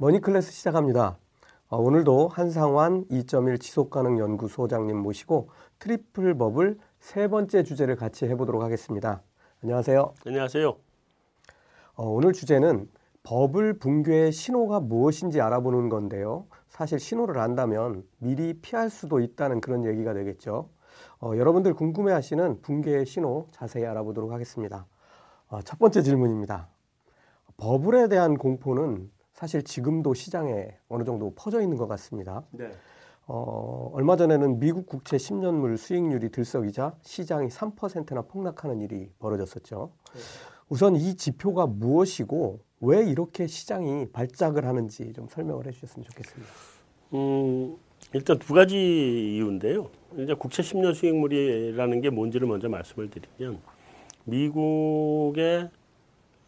머니클래스 시작합니다. 어, 오늘도 한상완 2.1 지속가능연구소장님 모시고 트리플 버블 세 번째 주제를 같이 해보도록 하겠습니다. 안녕하세요. 안녕하세요. 어, 오늘 주제는 버블 붕괴의 신호가 무엇인지 알아보는 건데요. 사실 신호를 안다면 미리 피할 수도 있다는 그런 얘기가 되겠죠. 어, 여러분들 궁금해하시는 붕괴의 신호 자세히 알아보도록 하겠습니다. 어, 첫 번째 질문입니다. 버블에 대한 공포는 사실 지금도 시장에 어느 정도 퍼져 있는 것 같습니다. 네. 어, 얼마 전에는 미국 국채 10년물 수익률이 들썩이자 시장이 3%나 폭락하는 일이 벌어졌었죠. 네. 우선 이 지표가 무엇이고 왜 이렇게 시장이 발작을 하는지 좀 설명을 해주셨으면 좋겠습니다. 음, 일단 두 가지 이유인데요. 이제 국채 10년 수익물이라는 게 뭔지를 먼저 말씀을 드리면 미국의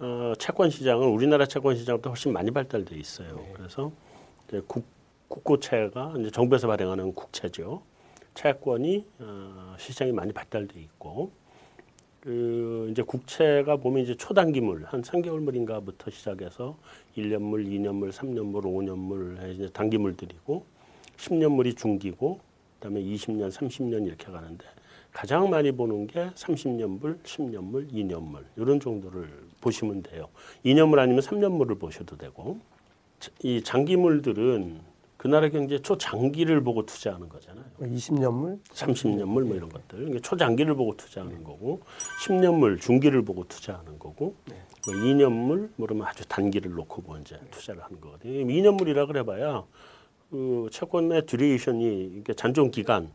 어, 채권 시장은 우리나라 채권 시장보다 훨씬 많이 발달돼 있어요. 네. 그래서 이제 국, 국고채가 이제 정부에서 발행하는 국채죠. 채권이 어, 시장이 많이 발달돼 있고 그 이제 국채가 보면 이제 초단기물 한 3개월물인가부터 시작해서 1년물, 2년물, 3년물, 5년물 이제 단기물들이고 10년물이 중기고 그다음에 20년, 30년 이렇게 가는데 가장 많이 보는 게 30년물, 10년물, 2년물 이런 정도를 보시면 돼요. 2년물 아니면 3년물을 보셔도 되고 이 장기물들은 그 나라 경제 초장기를 보고 투자하는 거잖아요. 20년물, 30년물 뭐 이런 것들. 그러니까 초장기를 보고 투자하는 네. 거고 10년물 중기를 보고 투자하는 거고 네. 뭐 2년물 뭐 그러면 아주 단기를 놓고 뭐 이제 투자를 하는 거거든요. 2년물이라 그래봐야 그 채권의 듀레이션이 잔존 기간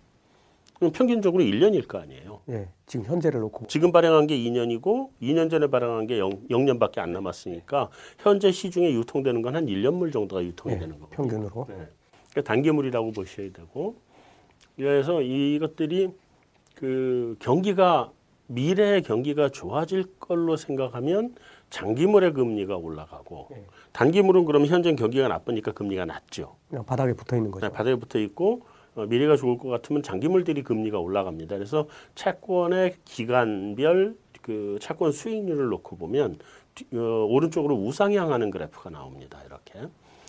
그럼 평균적으로 1년일 거 아니에요. 예, 지금 현재를 놓고. 지금 발행한 게 2년이고 2년 전에 발행한 게 0, 0년밖에 안 남았으니까 현재 시중에 유통되는 건 한 1년물 정도가 유통이 예, 되는 거고. 평균으로. 네. 그러니까 단기물이라고 보셔야 되고. 그래서 이것들이 그 경기가 미래의 경기가 좋아질 걸로 생각하면 장기물의 금리가 올라가고 예. 단기물은 그러면 현재 경기가 나쁘니까 금리가 낮죠. 그냥 바닥에 붙어 있는 거죠. 네, 바닥에 붙어 있고 어, 미래가 좋을 것 같으면 장기물들이 금리가 올라갑니다. 그래서 채권의 기간별 그 채권 수익률을 놓고 보면 어, 오른쪽으로 우상향하는 그래프가 나옵니다. 이렇게.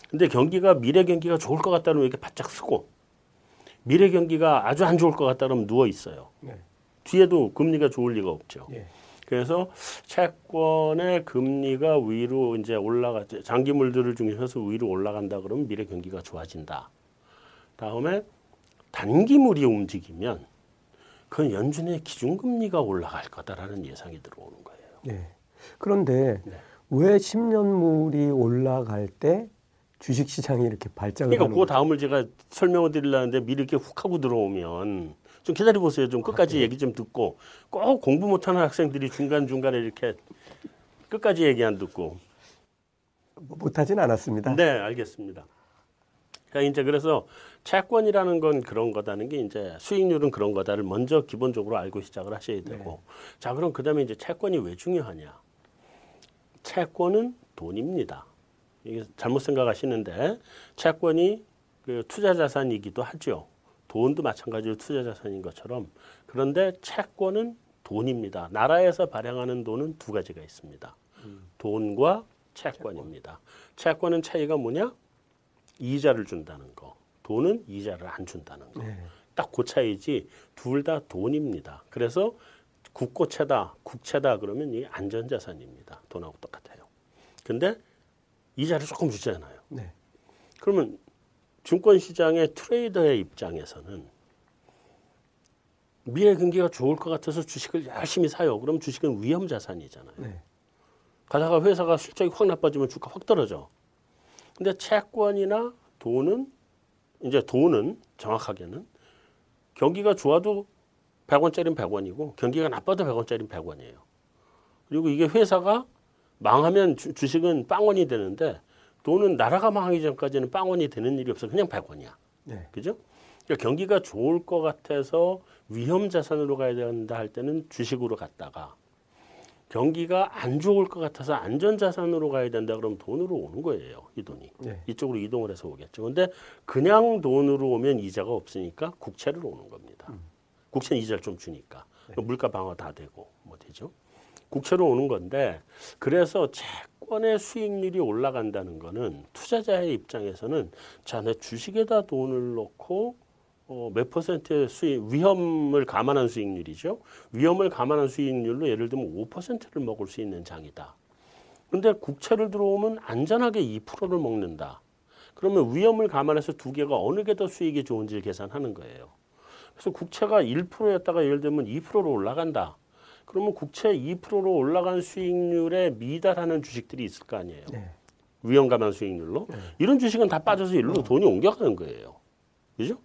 근데 경기가 미래 경기가 좋을 것 같다면 이렇게 바짝 쓰고 미래 경기가 아주 안 좋을 것 같다면 누워 있어요. 네. 뒤에도 금리가 좋을 리가 없죠. 네. 그래서 채권의 금리가 위로 이제 올라가 장기물들을 중심해서 위로 올라간다 그러면 미래 경기가 좋아진다. 다음에 단기물이 움직이면 그 연준의 기준금리가 올라갈 거다라는 예상이 들어오는 거예요. 네. 그런데 네. 왜 10년물이 올라갈 때 주식 시장이 이렇게 발작을 그러니까 그 다음을 제가 설명을 드리려는데 미리 이렇게 훅 하고 들어오면 좀 기다려 보세요. 좀 끝까지 아, 네. 얘기 좀 듣고 꼭 공부 못하는 학생들이 중간 중간에 이렇게 끝까지 얘기 안 듣고 못하진 않았습니다. 네, 알겠습니다. 자, 이제 그래서 채권이라는 건 그런 거다는 게 이제 수익률은 그런 거다를 먼저 기본적으로 알고 시작을 하셔야 되고. 네. 자, 그럼 그 다음에 이제 채권이 왜 중요하냐? 채권은 돈입니다. 이게 잘못 생각하시는데 채권이 그 투자 자산이기도 하죠. 돈도 마찬가지로 투자 자산인 것처럼 그런데 채권은 돈입니다. 나라에서 발행하는 돈은 두 가지가 있습니다. 음. 돈과 채권입니다. 채권. 은 차이가 뭐냐? 이자를 준다는 거. 돈은 이자를 안 준다는 거. 네. 딱그 차이지 둘 다 돈입니다. 그래서 국고채다, 국채다 그러면 이 안전자산입니다. 돈하고 똑같아요. 근데 이자를 조금 주잖아요. 네. 그러면 증권시장의 트레이더의 입장에서는 미래 경기가 좋을 것 같아서 주식을 열심히 사요. 그럼 주식은 위험 자산이잖아요. 네. 가다가 회사가 실적이 확 나빠지면 주가 확 떨어져. 근데 채권이나 돈은 이제 돈은 정확하게는 경기가 좋아도 100원짜리는 100원이고 경기가 나빠도 100원짜리는 100원이에요. 그리고 이게 회사가 망하면 주, 식은 빵원이 되는데 돈은 나라가 망하기 전까지는 빵원이 되는 일이 없어 그냥 100원이야. 네. 그죠? 그러니까 경기가 좋을 것 같아서 위험 자산으로 가야 된다 할 때는 주식으로 갔다가 경기가 안 좋을 것 같아서 안전자산으로 가야 된다 그러면 돈으로 오는 거예요. 이 돈이. 네. 이쪽으로 이동을 해서 오겠죠. 근데 그냥 돈으로 오면 이자가 없으니까 국채를 오는 겁니다. 음. 국채는 이자를 좀 주니까. 네. 물가 방어 다 되고 뭐 되죠. 국채로 오는 건데 그래서 채권의 수익률이 올라간다는 거는 투자자의 입장에서는 자, 내 주식에다 돈을 넣고 어, 몇 퍼센트의 수익, 위험을 감안한 수익률이죠. 위험을 감안한 수익률로 예를 들면 5%를 먹을 수 있는 장이다. 근데 국채를 들어오면 안전하게 2%를 먹는다. 그러면 위험을 감안해서 두 개가 어느 게 더 수익이 좋은지를 계산하는 거예요. 그래서 국채가 1%였다가 예를 들면 2%로 올라간다. 그러면 국채 2%로 올라간 수익률에 미달하는 주식들이 있을 거 아니에요. 네. 위험 감안 수익률로. 이런 주식은 다 빠져서 일로 돈이 옮겨가는 거예요. 그죠?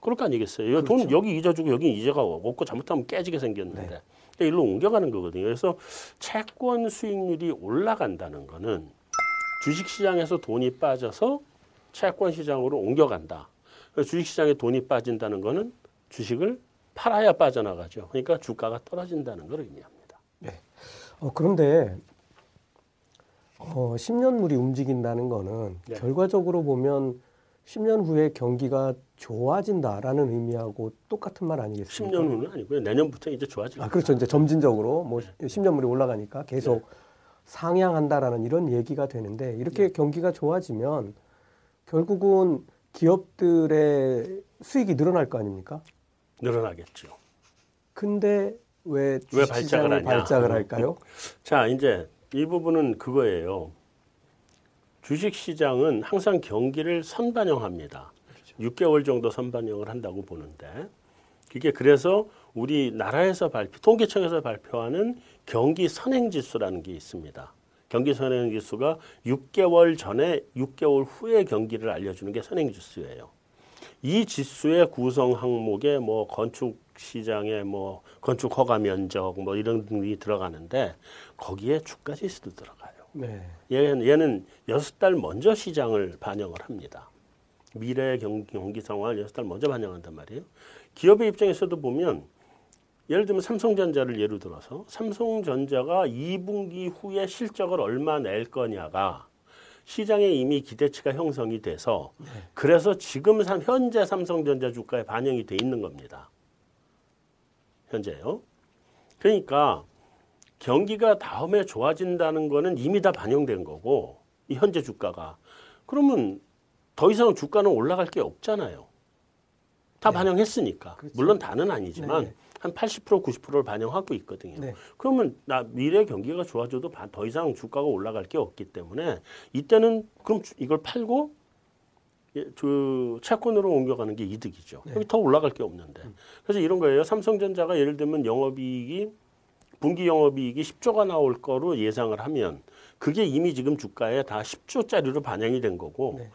그럴 거 아니겠어요? 돈 여기 이자 주고 여기 이자가 없고 잘못하면 깨지게 생겼는데 그러니까 일로 옮겨가는 거거든요. 그래서 채권 수익률이 올라간다는 거는 주식 시장에서 돈이 빠져서 채권 시장으로 옮겨간다. 주식 시장에 돈이 빠진다는 거는 주식을 팔아야 빠져나가죠. 그러니까 주가가 떨어진다는 걸 의미합니다. 어, 그런데 어, 10년물이 움직인다는 거는 네. 결과적으로 보면 10년 후에 경기가 좋아진다라는 의미하고 똑같은 말 아니겠습니까? 10년 후는 아니고요. 내년부터 이제 좋아질 아. 그렇죠. 이제 점진적으로 뭐 네. 10년물이 올라가니까 계속 상향한다라는 이런 얘기가 되는데 이렇게 네. 경기가 좋아지면 결국은 기업들의 수익이 늘어날 거 아닙니까? 늘어나겠죠. 근데 왜 왜 발작을 하냐? 발작을 할까요? 자, 이제 이 부분은 그거예요. 주식 시장은 항상 경기를 선반영합니다. 6개월 정도 선반영을 한다고 보는데 그게 그래서 우리 나라에서 발표, 통계청에서 발표하는 경기 선행 지수라는 게 있습니다. 경기 선행 지수가 6개월 전에 6개월 후의 경기를 알려주는 게 선행 지수예요. 이 지수의 구성 항목에 뭐 건축 시장에 뭐 건축 허가 면적 뭐 이런 등이 들어가는데 거기에 주가 지수도 들어가요. 네. 얘는 얘는 여섯 달 먼저 시장을 반영을 합니다. 미래의 경, 경기 상황을 여섯 달 먼저 반영한단 말이에요. 기업의 입장에서도 보면 예를 들면 삼성전자를 예로 들어서 삼성전자가 2분기 후에 실적을 얼마 낼 거냐가 시장에 이미 기대치가 형성이 돼서 그래서 지금 삼- 현재 삼성전자 주가에 반영이 돼 있는 겁니다. 현재요. 그러니까 경기가 다음에 좋아진다는 거는 이미 다 반영된 거고 이 현재 주가가 그러면 더 이상 주가는 올라갈 게 없잖아요. 다 반영했으니까 물론 다는 아니지만 네. 한 80% 90%를 반영하고 있거든요. 네. 그러면 나 미래 경기가 좋아져도 바- 더 이상 주가가 올라갈 게 없기 때문에 이때는 그럼 주- 이걸 팔고 예, 그 채권으로 옮겨가는 게 이득이죠. 네. 여기 더 올라갈 게 없는데. 음. 그래서 이런 거예요. 삼성전자가 예를 들면 영업이익이 분기 영업이익이 10조가 나올 거로 예상을 하면 그게 이미 지금 주가에 다 10조짜리로 반영이 된 거고 네.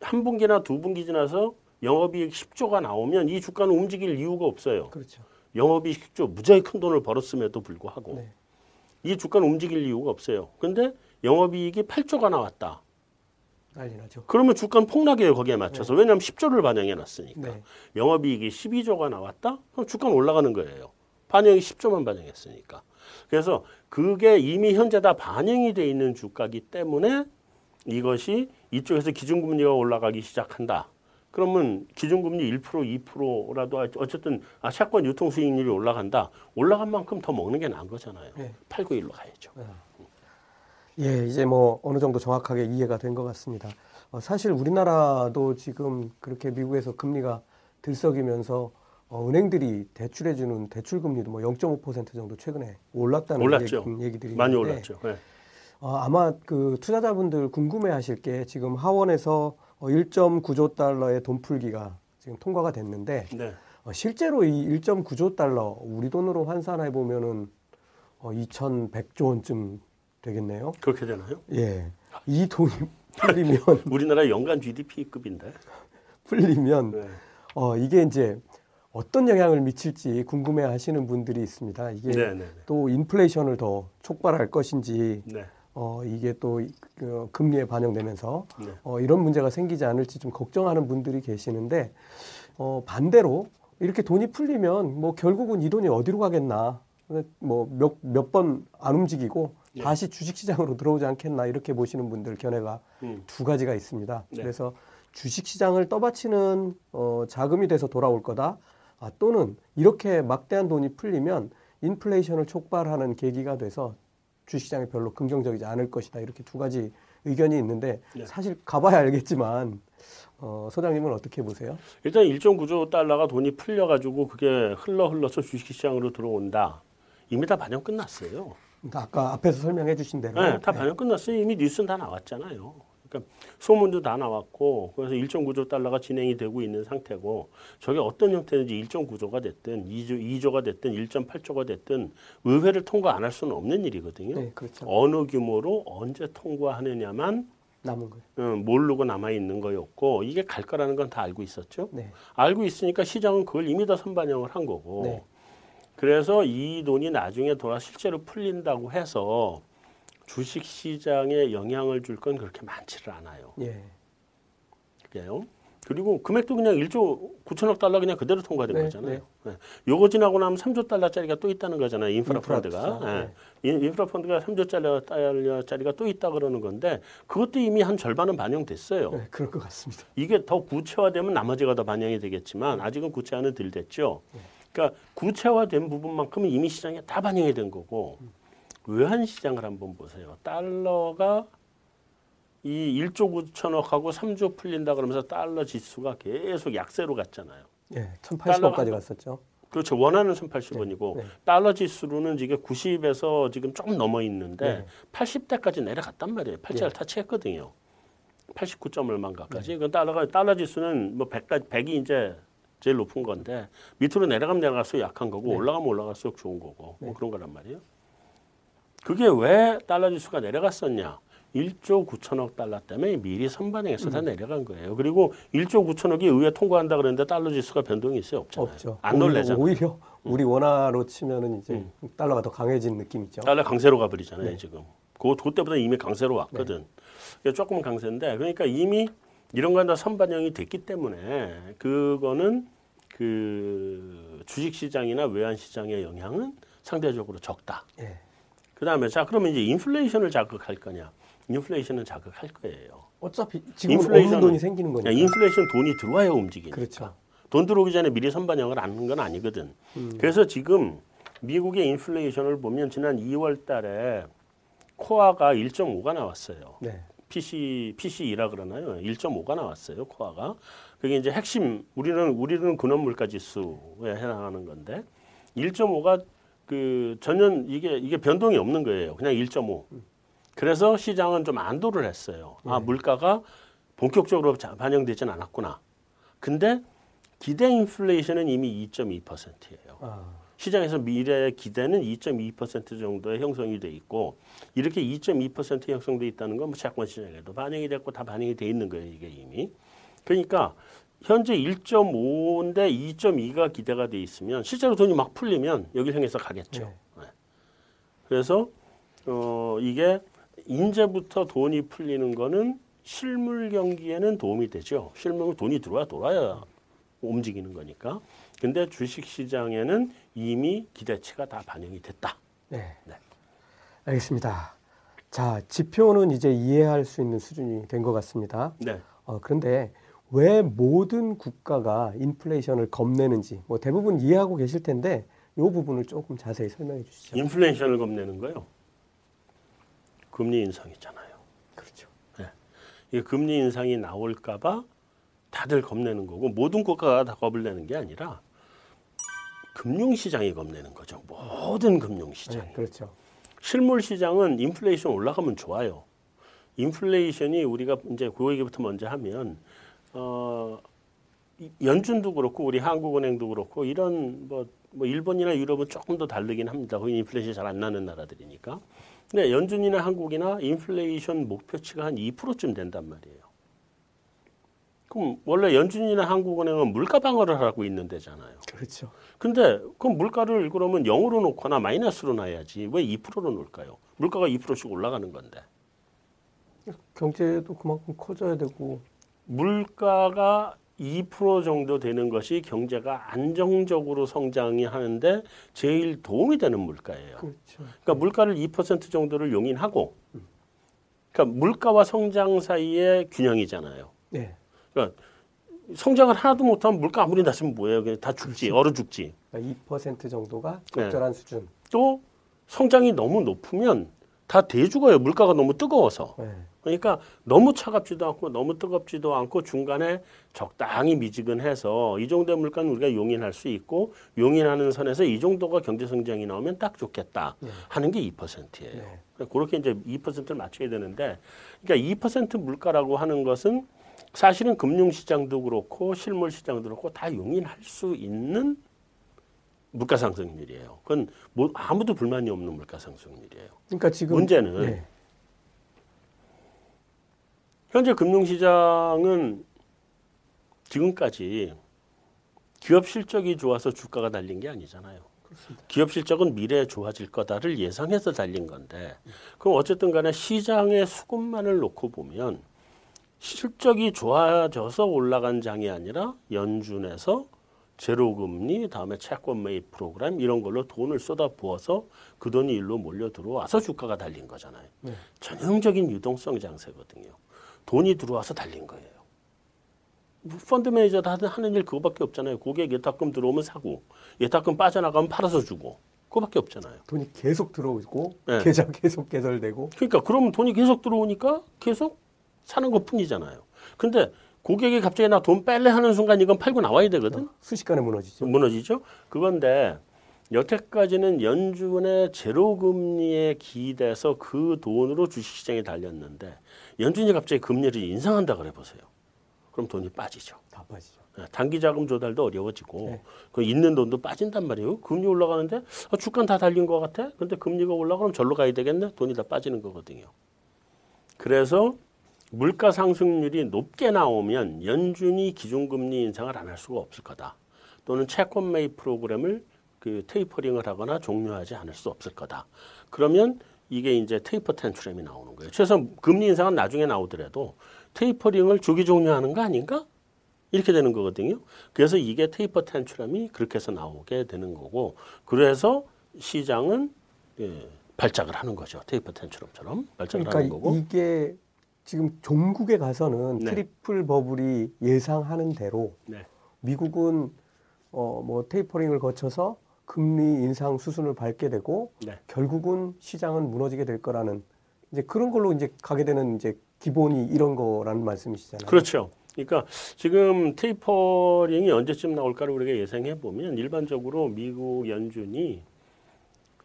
한 분기나 두 분기 지나서 영업이익 10조가 나오면 이 주가는 움직일 이유가 없어요. 그렇죠. 영업이익 10조 무지하게 큰 돈을 벌었음에도 불구하고 네. 이 주가는 움직일 이유가 없어요. 근데 영업이익이 8조가 나왔다. 난리 나죠. 그러면 주가는 폭락해요 거기에 맞춰서 왜냐하면 10조를 반영해 놨으니까 네. 영업이익이 12조가 나왔다 그럼 주가는 올라가는 거예요 반영이 10조만 반영했으니까 그래서 그게 이미 현재 다 반영이 돼 있는 주가기 때문에 이것이 이쪽에서 기준금리가 올라가기 시작한다. 그러면 기준금리 1% 2%라도 어쨌든 아 채권 유통 수익률이 올라간다. 올라간 만큼 더 먹는 게 나은 거잖아요. 네. 8, 9, 1로 가야죠. 예, 이제 뭐 어느 정도 정확하게 이해가 된 것 같습니다. 어, 사실 우리나라도 지금 그렇게 미국에서 금리가 들썩이면서 어, 은행들이 대출해주는 대출 금리도 뭐 0.5% 정도 최근에 올랐다는 올랐죠. 얘기, 얘기 들이 많이 있는데, 올랐죠 네. 어, 아마 그 투자자분들 궁금해하실 게 지금 하원에서 어, 1.9조 달러의 돈 풀기가 지금 통과가 됐는데 네. 어, 실제로 이 1.9조 달러 우리 돈으로 환산해 보면은 어, 2,100조 원쯤 되겠네요. 그렇게 되나요? 예, 이 돈이 풀리면 우리나라 연간 GDP급인데 풀리면 네. 어 이게 이제 어떤 영향을 미칠지 궁금해 하시는 분들이 있습니다. 이게 네, 네, 네. 또 인플레이션을 더 촉발할 것인지 네. 어 이게 또 그, 금리에 반영되면서 네. 어 이런 문제가 생기지 않을지 좀 걱정하는 분들이 계시는데 어 반대로 이렇게 돈이 풀리면 뭐 결국은 이 돈이 어디로 가겠나 뭐 몇 몇 번 안 움직이고 네. 다시 주식 시장으로 들어오지 않겠나 이렇게 보시는 분들 견해가 음. 두 가지가 있습니다. 네. 그래서 주식 시장을 떠받치는 어, 자금이 돼서 돌아올 거다. 아, 또는 이렇게 막대한 돈이 풀리면 인플레이션을 촉발하는 계기가 돼서 주식시장에 별로 긍정적이지 않을 것이다. 이렇게 두 가지 의견이 있는데 네. 사실 가봐야 알겠지만 어, 소장님은 어떻게 보세요? 일단 1.9조 달러가 돈이 풀려가지고 그게 흘러 흘러서 주식시장으로 들어온다. 이미 다 반영 끝났어요. 아까 앞에서 설명해 주신 대로 네, 다 반영 끝났어요. 이미 뉴스는 다 나왔잖아요. 그러니까 소문도 다 나왔고 그래서 1.9조 달러가 진행이 되고 있는 상태고 저게 어떤 형태든지 1.9조가 됐든 2조, 2조가 됐든 1.8조가 됐든 의회를 통과 안 할 수는 없는 일이거든요. 네, 그렇죠. 어느 규모로 언제 통과하느냐만 남은 거예요. 어, 모르고 남아 있는 거였고 이게 갈 거라는 건 다 알고 있었죠. 네. 알고 있으니까 시장은 그걸 이미 다 선반영을 한 거고. 네. 그래서 이 돈이 나중에 돌아 실제로 풀린다고 해서 주식 시장에 영향을 줄 건 그렇게 많지를 않아요. 예. 그래요. 그리고 금액도 그냥 1조 9천억 달러 그냥 그대로 통과된 네, 거잖아요. 네. 요거 지나고 나면 3조 달러짜리가 또 있다는 거잖아요. 인프라 인프라 펀드가. 예. 인- 인프라 펀드가 3조 달러짜리가 또 있다 그러는 건데 그것도 이미 한 절반은 반영됐어요. 네, 그럴 것 같습니다. 이게 더 구체화되면 나머지가 더 반영이 되겠지만 아직은 구체화는 덜 됐죠. 그러니까 구체화된 부분만큼은 이미 시장에 다 반영이 된 거고 외환 시장을 한번 보세요. 달러가 이 1조 9천억하고 3조 풀린다 그러면서 달러 지수가 계속 약세로 갔잖아요. 예, 달러가 1080원까지 갔었죠. 그렇죠. 원하는 1080원이고 네, 네. 달러 지수로는 지금 90에서 지금 조금 넘어 있는데 네. 80대까지 내려갔단 말이에요. 80을 네. 터치했거든요. 89 점 얼마인가까지. 그 달러가 달러 지수는 뭐 100까지 100이 이제 제일 높은 건데 밑으로 내려가면 내려갈수록 약한 거고 네. 올라가면 올라갈수록 좋은 거고 뭐 그런 거란 말이에요. 그게 왜 달러 지수가 내려갔었냐? 1조 9천억 달러 때문에 미리 선반영해서 음. 다 내려간 거예요. 그리고 1조 9천억이 의회 통과한다 그랬는데 달러 지수가 변동이 있어요? 없잖아요. 없죠. 안 놀래잖아요. 오히려 우리 원화로 치면은 이제 달러가 더 강해진 느낌이죠. 달러 강세로 가버리잖아요 네. 지금. 그 그때보다 이미 강세로 왔거든. 그러니까 조금 강세인데 그러니까 이미 이런 건 다 선반영이 됐기 때문에 그거는 그 주식 시장이나 외환 시장의 영향은 상대적으로 적다. 예. 그 다음에 자 그러면 이제 인플레이션을 자극할 거냐? 인플레이션은 자극할 거예요. 어차피 지금 없는 돈이 생기는 거니까. 야, 인플레이션 돈이 들어와야 움직이니까. 그렇죠. 돈 들어오기 전에 미리 선반영을 하는 건 아니거든. 음. 그래서 지금 미국의 인플레이션을 보면 지난 2월 달에 코아가 1.5가 나왔어요. 네. PC PC이라 그러나요? 1.5가 나왔어요. 코아가. 그게 이제 핵심 우리는 우리는 근원 물가 지수에 해당하는 건데 1.5가 그 전혀 이게 이게 변동이 없는 거예요. 그냥 1.5. 그래서 시장은 좀 안도를 했어요. 아, 물가가 본격적으로 자- 반영되진 않았구나. 근데 기대 인플레이션은 이미 2.2%예요. 아, 시장에서 미래의 기대는 2.2% 정도의 형성이 돼 있고 이렇게 2.2% 형성돼 있다는 건 뭐 채권 시장에도 반영이 됐고 다 반영이 돼 있는 거예요 이게 이미 그러니까 현재 1.5인데 2.2가 기대가 돼 있으면 실제로 돈이 막 풀리면 여기를 향해서 가겠죠. 네. 네. 그래서 어 이게 이제부터 돈이 풀리는 거는 실물 경기에는 도움이 되죠. 실물 돈이 들어와 돌아야 움직이는 거니까. 근데 주식 시장에는 이미 기대치가 다 반영이 됐다. 네. 네. 알겠습니다. 자, 지표는 이제 이해할 수 있는 수준이 된 것 같습니다. 네. 어, 그런데 왜 모든 국가가 인플레이션을 겁내는지 뭐 대부분 이해하고 계실 텐데 이 부분을 조금 자세히 설명해 주시죠. 인플레이션을 겁내는 거요. 금리 인상이잖아요. 그렇죠. 이 금리 인상이 나올까봐 다들 겁내는 거고 모든 국가가 다 겁을 내는 게 아니라 금융시장이 겁내는 거죠. 모든 금융시장이. 네, 그렇죠. 실물 시장은 인플레이션 올라가면 좋아요. 인플레이션이 우리가 이제 그 얘기부터 먼저 하면 어 이- 연준도 그렇고 우리 한국은행도 그렇고 이런 뭐, 뭐 일본이나 유럽은 조금 더 다르긴 합니다. 거기 인플레이션이 잘 안 나는 나라들이니까. 근데 연준이나 한국이나 인플레이션 목표치가 한 2%쯤 된단 말이에요. 그럼 원래 연준이나 한국은행은 물가 방어를 하고 있는 데잖아요. 그렇죠. 근데 그럼 물가를 그러면 0으로 놓거나 마이너스로 놔야지 왜 2%로 놓을까요? 물가가 2%씩 올라가는 건데 경제도 그만큼 커져야 되고 물가가 2% 정도 되는 것이 경제가 안정적으로 성장이 하는데 제일 도움이 되는 물가예요. 그렇죠. 그러니까 물가를 2% 정도를 용인하고 그러니까 물가와 성장 사이의 균형이잖아요. 네. 그러니까 성장을 하나도 못하면 물가 아무리 낮으면 뭐예요? 그냥 다 죽지, 얼어 죽지. 2% 정도가 네. 적절한 수준. 또 성장이 너무 높으면 다 대죽어요. 물가가 너무 뜨거워서. 네. 그러니까 너무 차갑지도 않고 너무 뜨겁지도 않고 중간에 적당히 미지근해서 이 정도의 물가는 우리가 용인할 수 있고 용인하는 선에서 이 정도가 경제 성장이 나오면 딱 좋겠다 하는 게 2%예요. 네. 그렇게 이제 2%를 맞춰야 되는데 그러니까 2% 물가라고 하는 것은 사실은 금융 시장도 그렇고 실물 시장도 그렇고 다 용인할 수 있는 물가 상승률이에요. 그건 뭐 아무도 불만이 없는 물가 상승률이에요. 그러니까 지금 문제는 네. 현재 금융시장은 지금까지 기업 실적이 좋아서 주가가 달린 게 아니잖아요. 기업 실적은 미래에 좋아질 거다를 예상해서 달린 건데 그럼 어쨌든 간에 시장의 수급만을 놓고 보면 실적이 좋아져서 올라간 장이 아니라 연준에서 제로금리 다음에 채권 매입 프로그램 이런 걸로 돈을 쏟아 부어서 그 돈이 일로 몰려 들어와서 주가가 달린 거잖아요. 네. 전형적인 유동성 장세거든요. 돈이 들어와서 달린 거예요. 펀드 매니저도 하는, 하는 일 그거밖에 없잖아요. 고객 예탁금 들어오면 사고, 예탁금 빠져나가면 팔아서 주고, 그거밖에 없잖아요. 돈이 계속 들어오고 네. 계좌 계속 개설되고 그러니까 그러면 돈이 계속 들어오니까 계속 사는 것 뿐이잖아요. 근데 고객이 갑자기 나 돈 뺄래 하는 순간 이건 팔고 나와야 되거든. 순식간에 무너지죠. 무너지죠. 그건데 여태까지는 연준의 제로금리에 기대서 그 돈으로 주식시장에 달렸는데 연준이 갑자기 금리를 인상한다 그래 보세요. 그럼 돈이 빠지죠. 다 빠지죠. 예, 단기 자금 조달도 어려워지고 네. 그 있는 돈도 빠진단 말이에요. 금리 올라가는데 아, 주가는 다 달린 것 같아. 근데 금리가 올라가면 절로 가야 되겠네. 돈이 다 빠지는 거거든요. 그래서 물가 상승률이 높게 나오면 연준이 기준금리 인상을 안 할 수가 없을 거다. 또는 채권 매입 프로그램을 그 테이퍼링을 하거나 종료하지 않을 수 없을 거다. 그러면 이게 이제 taper tantrum이 나오는 거예요. 최소한 금리 인상은 나중에 나오더라도 테이퍼링을 조기 종료하는 거 아닌가? 이렇게 되는 거거든요. 그래서 이게 taper tantrum이 그렇게 해서 나오게 되는 거고, 그래서 시장은 예, 발작을 하는 거죠. taper tantrum처럼 발작을 하는 그러니까 거고. 이게 지금 종국에 가서는 네. 트리플 버블이 예상하는 대로 네. 미국은 어 뭐 테이퍼링을 거쳐서 금리 인상 수순을 밟게 되고 네. 결국은 시장은 무너지게 될 거라는 이제 그런 걸로 이제 가게 되는 이제 기본이 이런 거라는 말씀이시잖아요. 그렇죠. 그러니까 지금 테이퍼링이 언제쯤 나올까를 우리가 예상해 보면 일반적으로 미국 연준이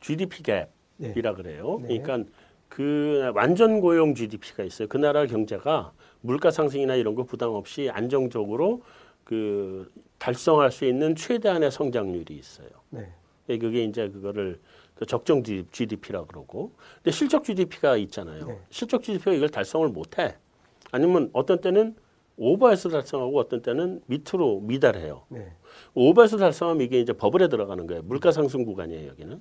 GDP 네. 갭이라 그래요. 네. 그러니까 그 완전 고용 GDP가 있어요. 그 나라 경제가 물가 상승이나 이런 거 부담 없이 안정적으로 그 달성할 수 있는 최대한의 성장률이 있어요. 네. 예, 그게 이제 그거를 그 적정 GDP라 그러고, 근데 실적 GDP가 있잖아요. 네. 실적 GDP가 이걸 달성을 못 해. 아니면 어떤 때는 오버해서 달성하고 어떤 때는 밑으로 미달해요. 네. 오버해서 달성하면 이게 이제 버블에 들어가는 거예요. 물가 상승 구간이에요, 여기는.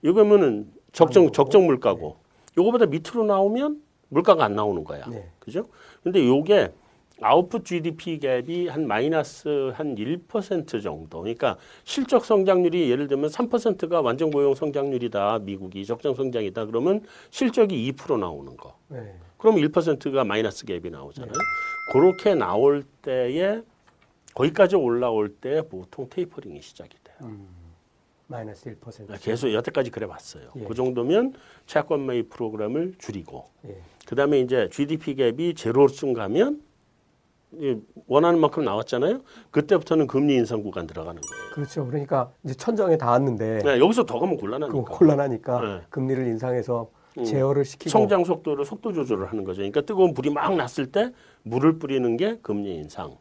이거면은 적정. 적정 물가고. 요거보다 밑으로 나오면 물가가 안 나오는 거야. 네. 그죠? 근데 요게 아웃풋 GDP 갭이 한 마이너스 한 1% 정도. 그러니까 실적 성장률이 예를 들면 3%가 완전 고용 성장률이다. 미국이 적정 성장이다. 그러면 실적이 2% 나오는 거. 네. 그럼 1%가 마이너스 갭이 나오잖아요. 그렇게 나올 때에 거기까지 올라올 때 보통 테이퍼링이 시작이 돼요. 음, 마이너스 1%. 계속 여태까지 그래 왔어요. 예. 그 정도면 채권 매입 프로그램을 줄이고 예. 그다음에 이제 GDP 갭이 제로쯤 가면 이 원하는 만큼 나왔잖아요. 그때부터는 금리 인상 구간 들어가는 거예요. 그렇죠. 그러니까 이제 천정에 닿았는데 네, 여기서 더 가면 그 곤란하니까. 곤란하니까 네. 금리를 인상해서 음. 제어를 시키고 성장 속도를 속도 조절을 하는 거죠. 그러니까 뜨거운 불이 막 났을 때 물을 뿌리는 게 금리 인상.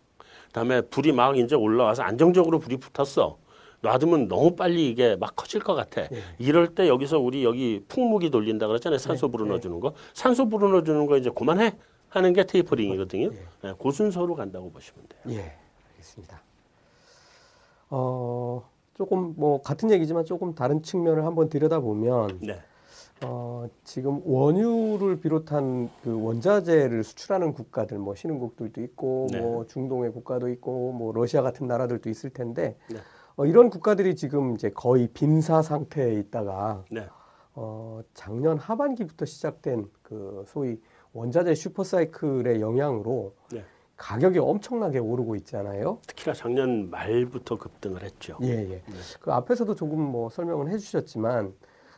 그다음에 불이 막 이제 올라와서 안정적으로 불이 붙었어. 놔두면 너무 빨리 이게 막 커질 것 같아. 예. 이럴 때 여기서 우리 여기 풍목이 돌린다 그랬잖아요. 산소 네, 불어넣어 주는 거. 산소 불어넣어 주는 거 이제 그만해 하는 게 테이퍼링이거든요. 예. 네, 그 순서로 간다고 보시면 돼요. 예, 알겠습니다. 어, 조금 뭐 같은 얘기지만 조금 다른 측면을 한번 들여다보면 네. 어, 지금 원유를 비롯한 그 원자재를 수출하는 국가들 뭐 신흥국들도 있고 네. 뭐 중동의 국가도 있고 뭐 러시아 같은 나라들도 있을 텐데 네. 어, 이런 국가들이 지금 이제 거의 빈사 상태에 있다가 네. 어, 작년 하반기부터 시작된 그 소위 원자재 슈퍼사이클의 영향으로 네. 가격이 엄청나게 오르고 있잖아요. 특히나 작년 말부터 급등을 했죠. 예, 예. 그 앞에서도 조금 뭐 설명을 해주셨지만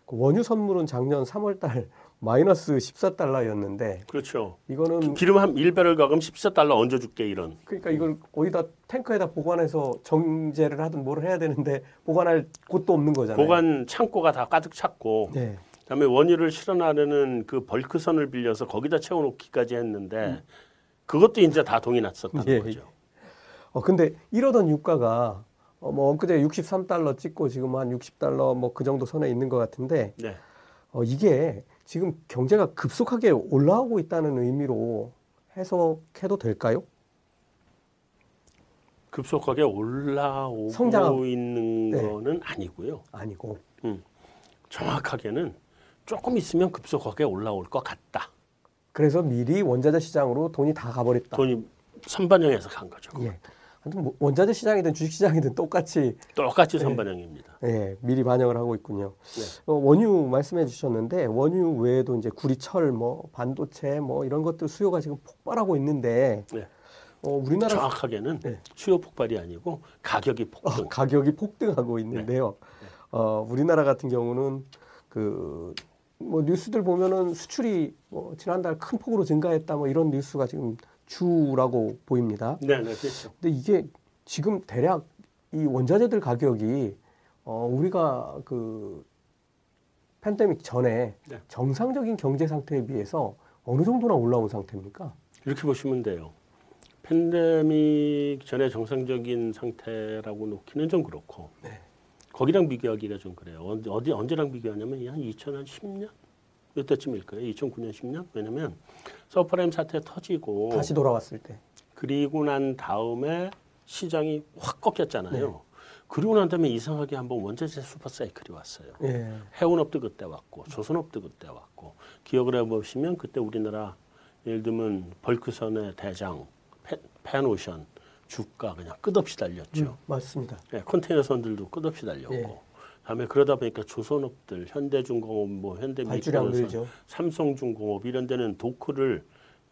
그 원유 선물은 작년 3월달 마이너스 14달러였는데 그렇죠. 이거는 기름 한 1배럴 가금 14달러 얹어줄게 이런. 그러니까 이걸 어디다 탱커에다 보관해서 정제를 하든 뭘 해야 되는데 보관할 곳도 없는 거잖아요. 보관 창고가 다 가득 찼고 네. 그다음에 원유를 실어나르는 그 벌크선을 빌려서 거기다 채워놓기까지 했는데 그것도 이제 다 동이 났었다는 예, 거죠. 어 근데 이러던 유가가 어, 뭐 엊그제 63달러 찍고 지금 한 60달러 뭐 그 정도 선에 있는 것 같은데 네. 어 이게 지금 경제가 급속하게 올라오고 있다는 의미로 해석해도 될까요? 급속하게 올라오고 성장하고- 있는 네. 거는 아니고요. 아니고 정확하게는 조금 있으면 급속하게 올라올 것 같다. 그래서 미리 원자재 시장으로 돈이 다 가버렸다. 돈이 선반영해서 간 거죠. 예. 뭐 원자재 시장이든 주식 시장이든 똑같이 똑같이 네. 선반영입니다. 예, 미리 반영을 하고 있군요. 네. 어, 원유 말씀해 주셨는데 원유 외에도 이제 구리, 철, 뭐 반도체 뭐 이런 것들 수요가 지금 폭발하고 있는데 네. 어, 우리나라 정확하게는 네. 수요 폭발이 아니고 가격이 어, 폭등. 가격이 폭등하고 있는데요. 네. 어, 우리나라 같은 경우는 그 뭐 뉴스들 보면은 수출이 뭐 지난달 큰 폭으로 증가했다 뭐 이런 뉴스가 지금 주라고 보입니다. 네, 네, 그렇죠. 근데 이게 지금 대략 이 원자재들 가격이 어 우리가 그 팬데믹 전에 네. 정상적인 경제 상태에 비해서 어느 정도나 올라온 상태입니까? 이렇게 보시면 돼요. 팬데믹 전에 정상적인 상태라고 놓기는 좀 그렇고 네. 거기랑 비교하기가 좀 그래요. 어디, 어디 언제랑 비교하냐면 한 2010년 이때쯤일 거예요. 2009년 10년 왜냐면 서프라임 사태 터지고 다시 돌아왔을 때. 그리고 난 다음에 시장이 확 꺾였잖아요. 네. 그리고 난 다음에 이상하게 한번 원자재 슈퍼 사이클이 왔어요. 예. 해운업도 그때 왔고 조선업도 그때 왔고 기억을 해보시면 그때 우리나라 예를 들면 벌크선의 대장 펜, 펜오션 주가 그냥 끝없이 달렸죠. 음, 맞습니다. 예, 컨테이너 선들도 끝없이 달렸고 예. 다음에 그러다 보니까 조선업들 현대중공업 뭐 늘죠. 삼성중공업 이런 데는 도크를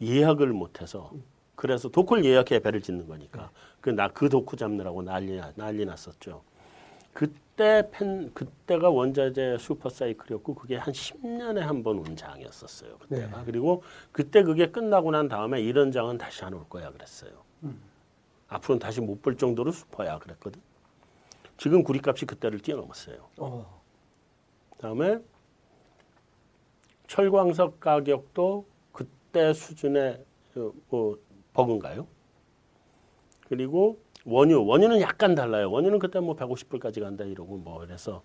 예약을 못해서 그래서 도크를 예약해 배를 짓는 거니까 그나그 도크 잡느라고 난리 나- 난리 났었죠. 그때 펜 그때가 원자재 슈퍼 사이클이었고 그게 한 10년에 한 번 온 장이었었어요. 그때가 그리고 그때 그게 끝나고 난 다음에 이런 장은 다시 안 올 거야 그랬어요. 앞으로는 다시 못 볼 정도로 슈퍼야 그랬거든. 지금 구리값이 그때를 뛰어넘었어요. 어. 다음에 철광석 가격도 그때 수준의 어, 뭐 버그인가요? 그리고 원유, 원유는 약간 달라요. 원유는 그때 뭐 150불까지 간다 이러고 뭐 그래서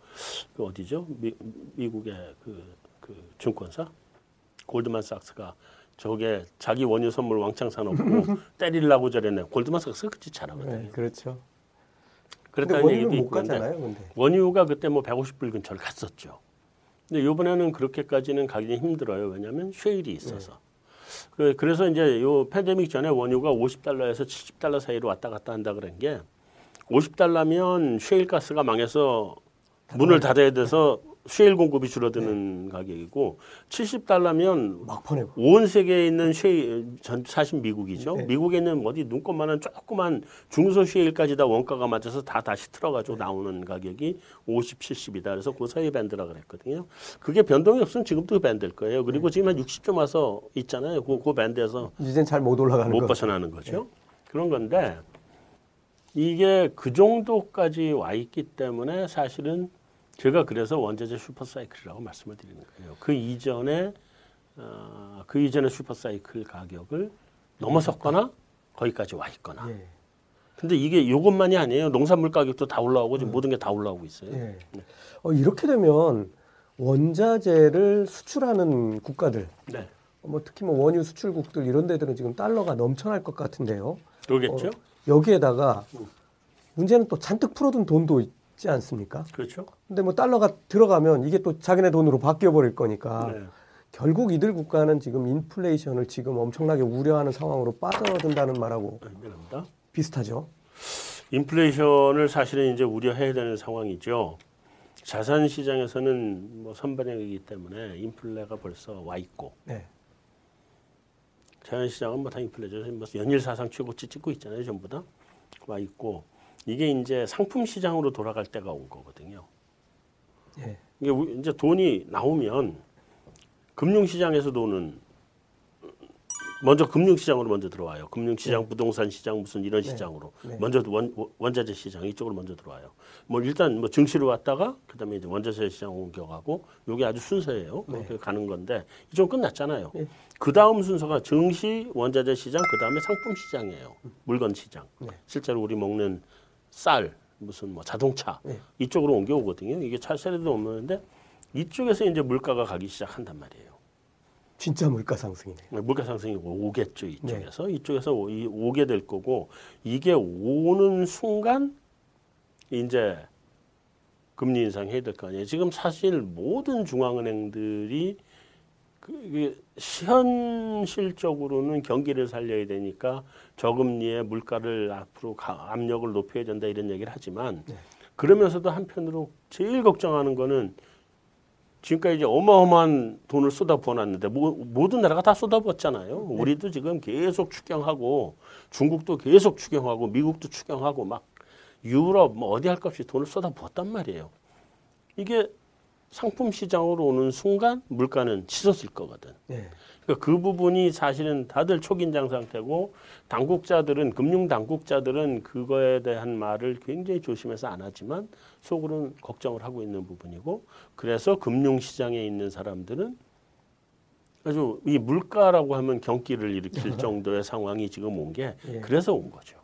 그 어디죠? 미, 미국의 그, 그 증권사 골드만삭스가 저게 자기 원유 선물 왕창 사놓고 때리려고 저랬네. 골드만삭스가 그치 잘하거든요. 네, 그렇죠. 그랬다는 얘기도 있고 가잖아요, 근데. 원유가 그때 뭐 150불 근처를 갔었죠. 근데 이번에는 그렇게까지는 가기 힘들어요. 왜냐하면 쉐일이 있어서. 그- 그래서 이제 요 팬데믹 전에 원유가 50달러에서 70달러 사이로 왔다 갔다 한다 그런 게 50달러면 쉐일 가스가 망해서 문을 닫아야 돼서 쉐일 공급이 줄어드는 가격이고 70달러면 막 보내고. 온 세계에 있는 쉐일 전 사실 미국이죠. 네. 미국에 있는 어디 눈꽃만한 조그만 중소 쉐일까지 다 원가가 맞아서 다 다시 틀어가지고 나오는 가격이 50, 70이다. 그래서 그 사이 밴드라 그랬거든요. 그게 변동이 없으면 지금도 그 밴드일 거예요. 그리고 지금 한 60점 와서 있잖아요. 그, 그 밴드에서 이젠 잘 못 올라가는 못 거. 벗어나는 거죠. 그런 건데 이게 그 정도까지 와 있기 때문에 사실은 제가 그래서 원자재 슈퍼사이클이라고 말씀을 드리는 거예요. 그 이전에 어, 그 이전에 슈퍼사이클 가격을 넘어섰거나 거기까지 와 있거나. 예. 근데 이게 이것만이 아니에요. 농산물 가격도 다 올라오고 지금 모든 게 다 올라오고 있어요. 예. 어, 이렇게 되면 원자재를 수출하는 국가들, 네, 뭐 특히 뭐 원유 수출국들 이런 데들은 지금 달러가 넘쳐날 것 같은데요. 그러겠죠. 어, 여기에다가 문제는 또 잔뜩 풀어둔 돈도 있지 않습니까? 그렇죠. 근데 뭐 달러가 들어가면 이게 또 자기네 돈으로 바뀌어 버릴 거니까 네. 결국 이들 국가는 지금 인플레이션을 지금 엄청나게 우려하는 상황으로 빠져든다는 말하고 네. 비슷하죠. 인플레이션을 사실은 이제 우려해야 되는 상황이죠. 자산 시장에서는 뭐 선반영이기 때문에 인플레가 벌써 와 있고 네. 자연시장은 뭐 당연히 플레저 뭐 연일 사상 최고치 찍고 있잖아요, 전부 다. 와 있고 이게 이제 상품 시장으로 돌아갈 때가 온 거거든요. 예. 이게 우- 이제 돈이 나오면 금융 시장에서 돈은 먼저 금융 시장으로 먼저 들어와요. 금융 시장, 부동산 시장 무슨 이런 시장으로 네. 먼저 원, 원자재 시장 이쪽으로 먼저 들어와요. 뭐 일단 뭐 증시로 왔다가 그다음에 이제 원자재 시장 옮겨가고 요게 아주 순서예요. 그렇게 가는 건데 이쪽 끝났잖아요. 네. 그 다음 순서가 증시, 원자재 시장, 그 다음에 상품 시장이에요. 물건 시장. 네. 실제로 우리 먹는 쌀, 무슨 뭐 자동차 네. 이쪽으로 옮겨오거든요. 이게 차세대도 없는데 이쪽에서 이제 물가가 가기 시작한단 말이에요. 진짜 물가 상승이네요. 물가 상승이 오겠죠 이쪽에서 이쪽에서 오- 이- 오게 될 거고 이게 오는 순간 이제 금리 인상 해야 될 거 아니에요. 지금 사실 모든 중앙은행들이 현실적으로는 경기를 살려야 되니까 저금리에 물가를 앞으로 가- 압력을 높여야 된다 이런 얘기를 하지만 그러면서도 한편으로 제일 걱정하는 거는 지금까지 이제 어마어마한 돈을 쏟아부어놨는데 모, 모든 나라가 다 쏟아부었잖아요. 우리도 지금 계속 추경하고 중국도 계속 추경하고 미국도 추경하고 막 유럽 뭐 어디 할 것 없이 돈을 쏟아부었단 말이에요. 이게 상품 시장으로 오는 순간 물가는 치솟을 거거든. 예. 그러니까 그 부분이 사실은 다들 초긴장 상태고 당국자들은 금융 당국자들은 그거에 대한 말을 굉장히 조심해서 안 하지만 속으로는 걱정을 하고 있는 부분이고 그래서 금융 시장에 있는 사람들은 아주 이 물가라고 하면 경기를 일으킬 정도의 상황이 지금 온게 예. 그래서 온 거죠.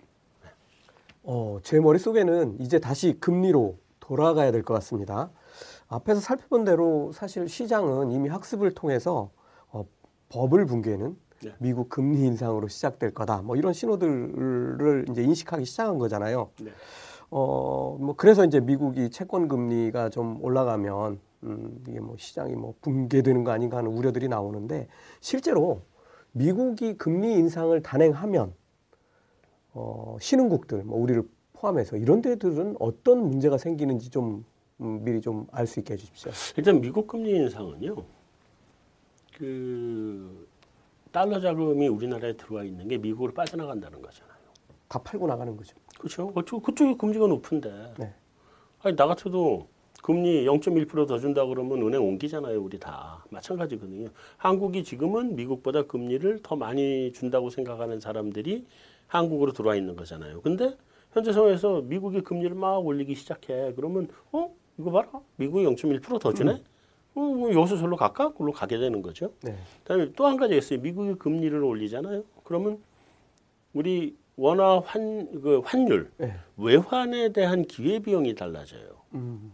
어, 제 머릿속에는 이제 다시 금리로 돌아가야 될 것 같습니다. 앞에서 살펴본 대로 사실 시장은 이미 학습을 통해서 어, 버블 붕괴는 네. 미국 금리 인상으로 시작될 거다. 뭐 이런 신호들을 이제 인식하기 시작한 거잖아요. 네. 어, 뭐 그래서 이제 미국이 채권 금리가 좀 올라가면 음, 이게 뭐 시장이 뭐 붕괴되는 거 아닌가 하는 우려들이 나오는데 실제로 미국이 금리 인상을 단행하면 어, 신흥국들, 뭐 우리를 포함해서 이런 데들은 어떤 문제가 생기는지 좀 음, 미리 좀 알 수 있게 해주십시오. 일단 미국 금리 인상은요. 그 달러 자금이 우리나라에 들어와 있는 게 미국으로 빠져나간다는 거잖아요. 다 팔고 나가는 거죠. 그렇죠. 그쪽 그쪽이 금리가 높은데. 네. 아니 나 같아도 금리 0.1%더 준다 그러면 은행 옮기잖아요. 우리 다 마찬가지거든요. 한국이 지금은 미국보다 금리를 더 많이 준다고 생각하는 사람들이 한국으로 들어와 있는 거잖아요. 근데 현재 상황에서 미국이 금리를 막 올리기 시작해. 그러면 어 이거 봐라. 미국이 0.1%더 주네. 어, 뭐 여기서 절로 갈까? 그걸로 가게 되는 거죠. 네. 그다음에 또 한 가지가 있어요. 미국이 금리를 올리잖아요. 그러면 우리 원화 환, 그 환율, 네. 외환에 대한 기회 비용이 달라져요. 음,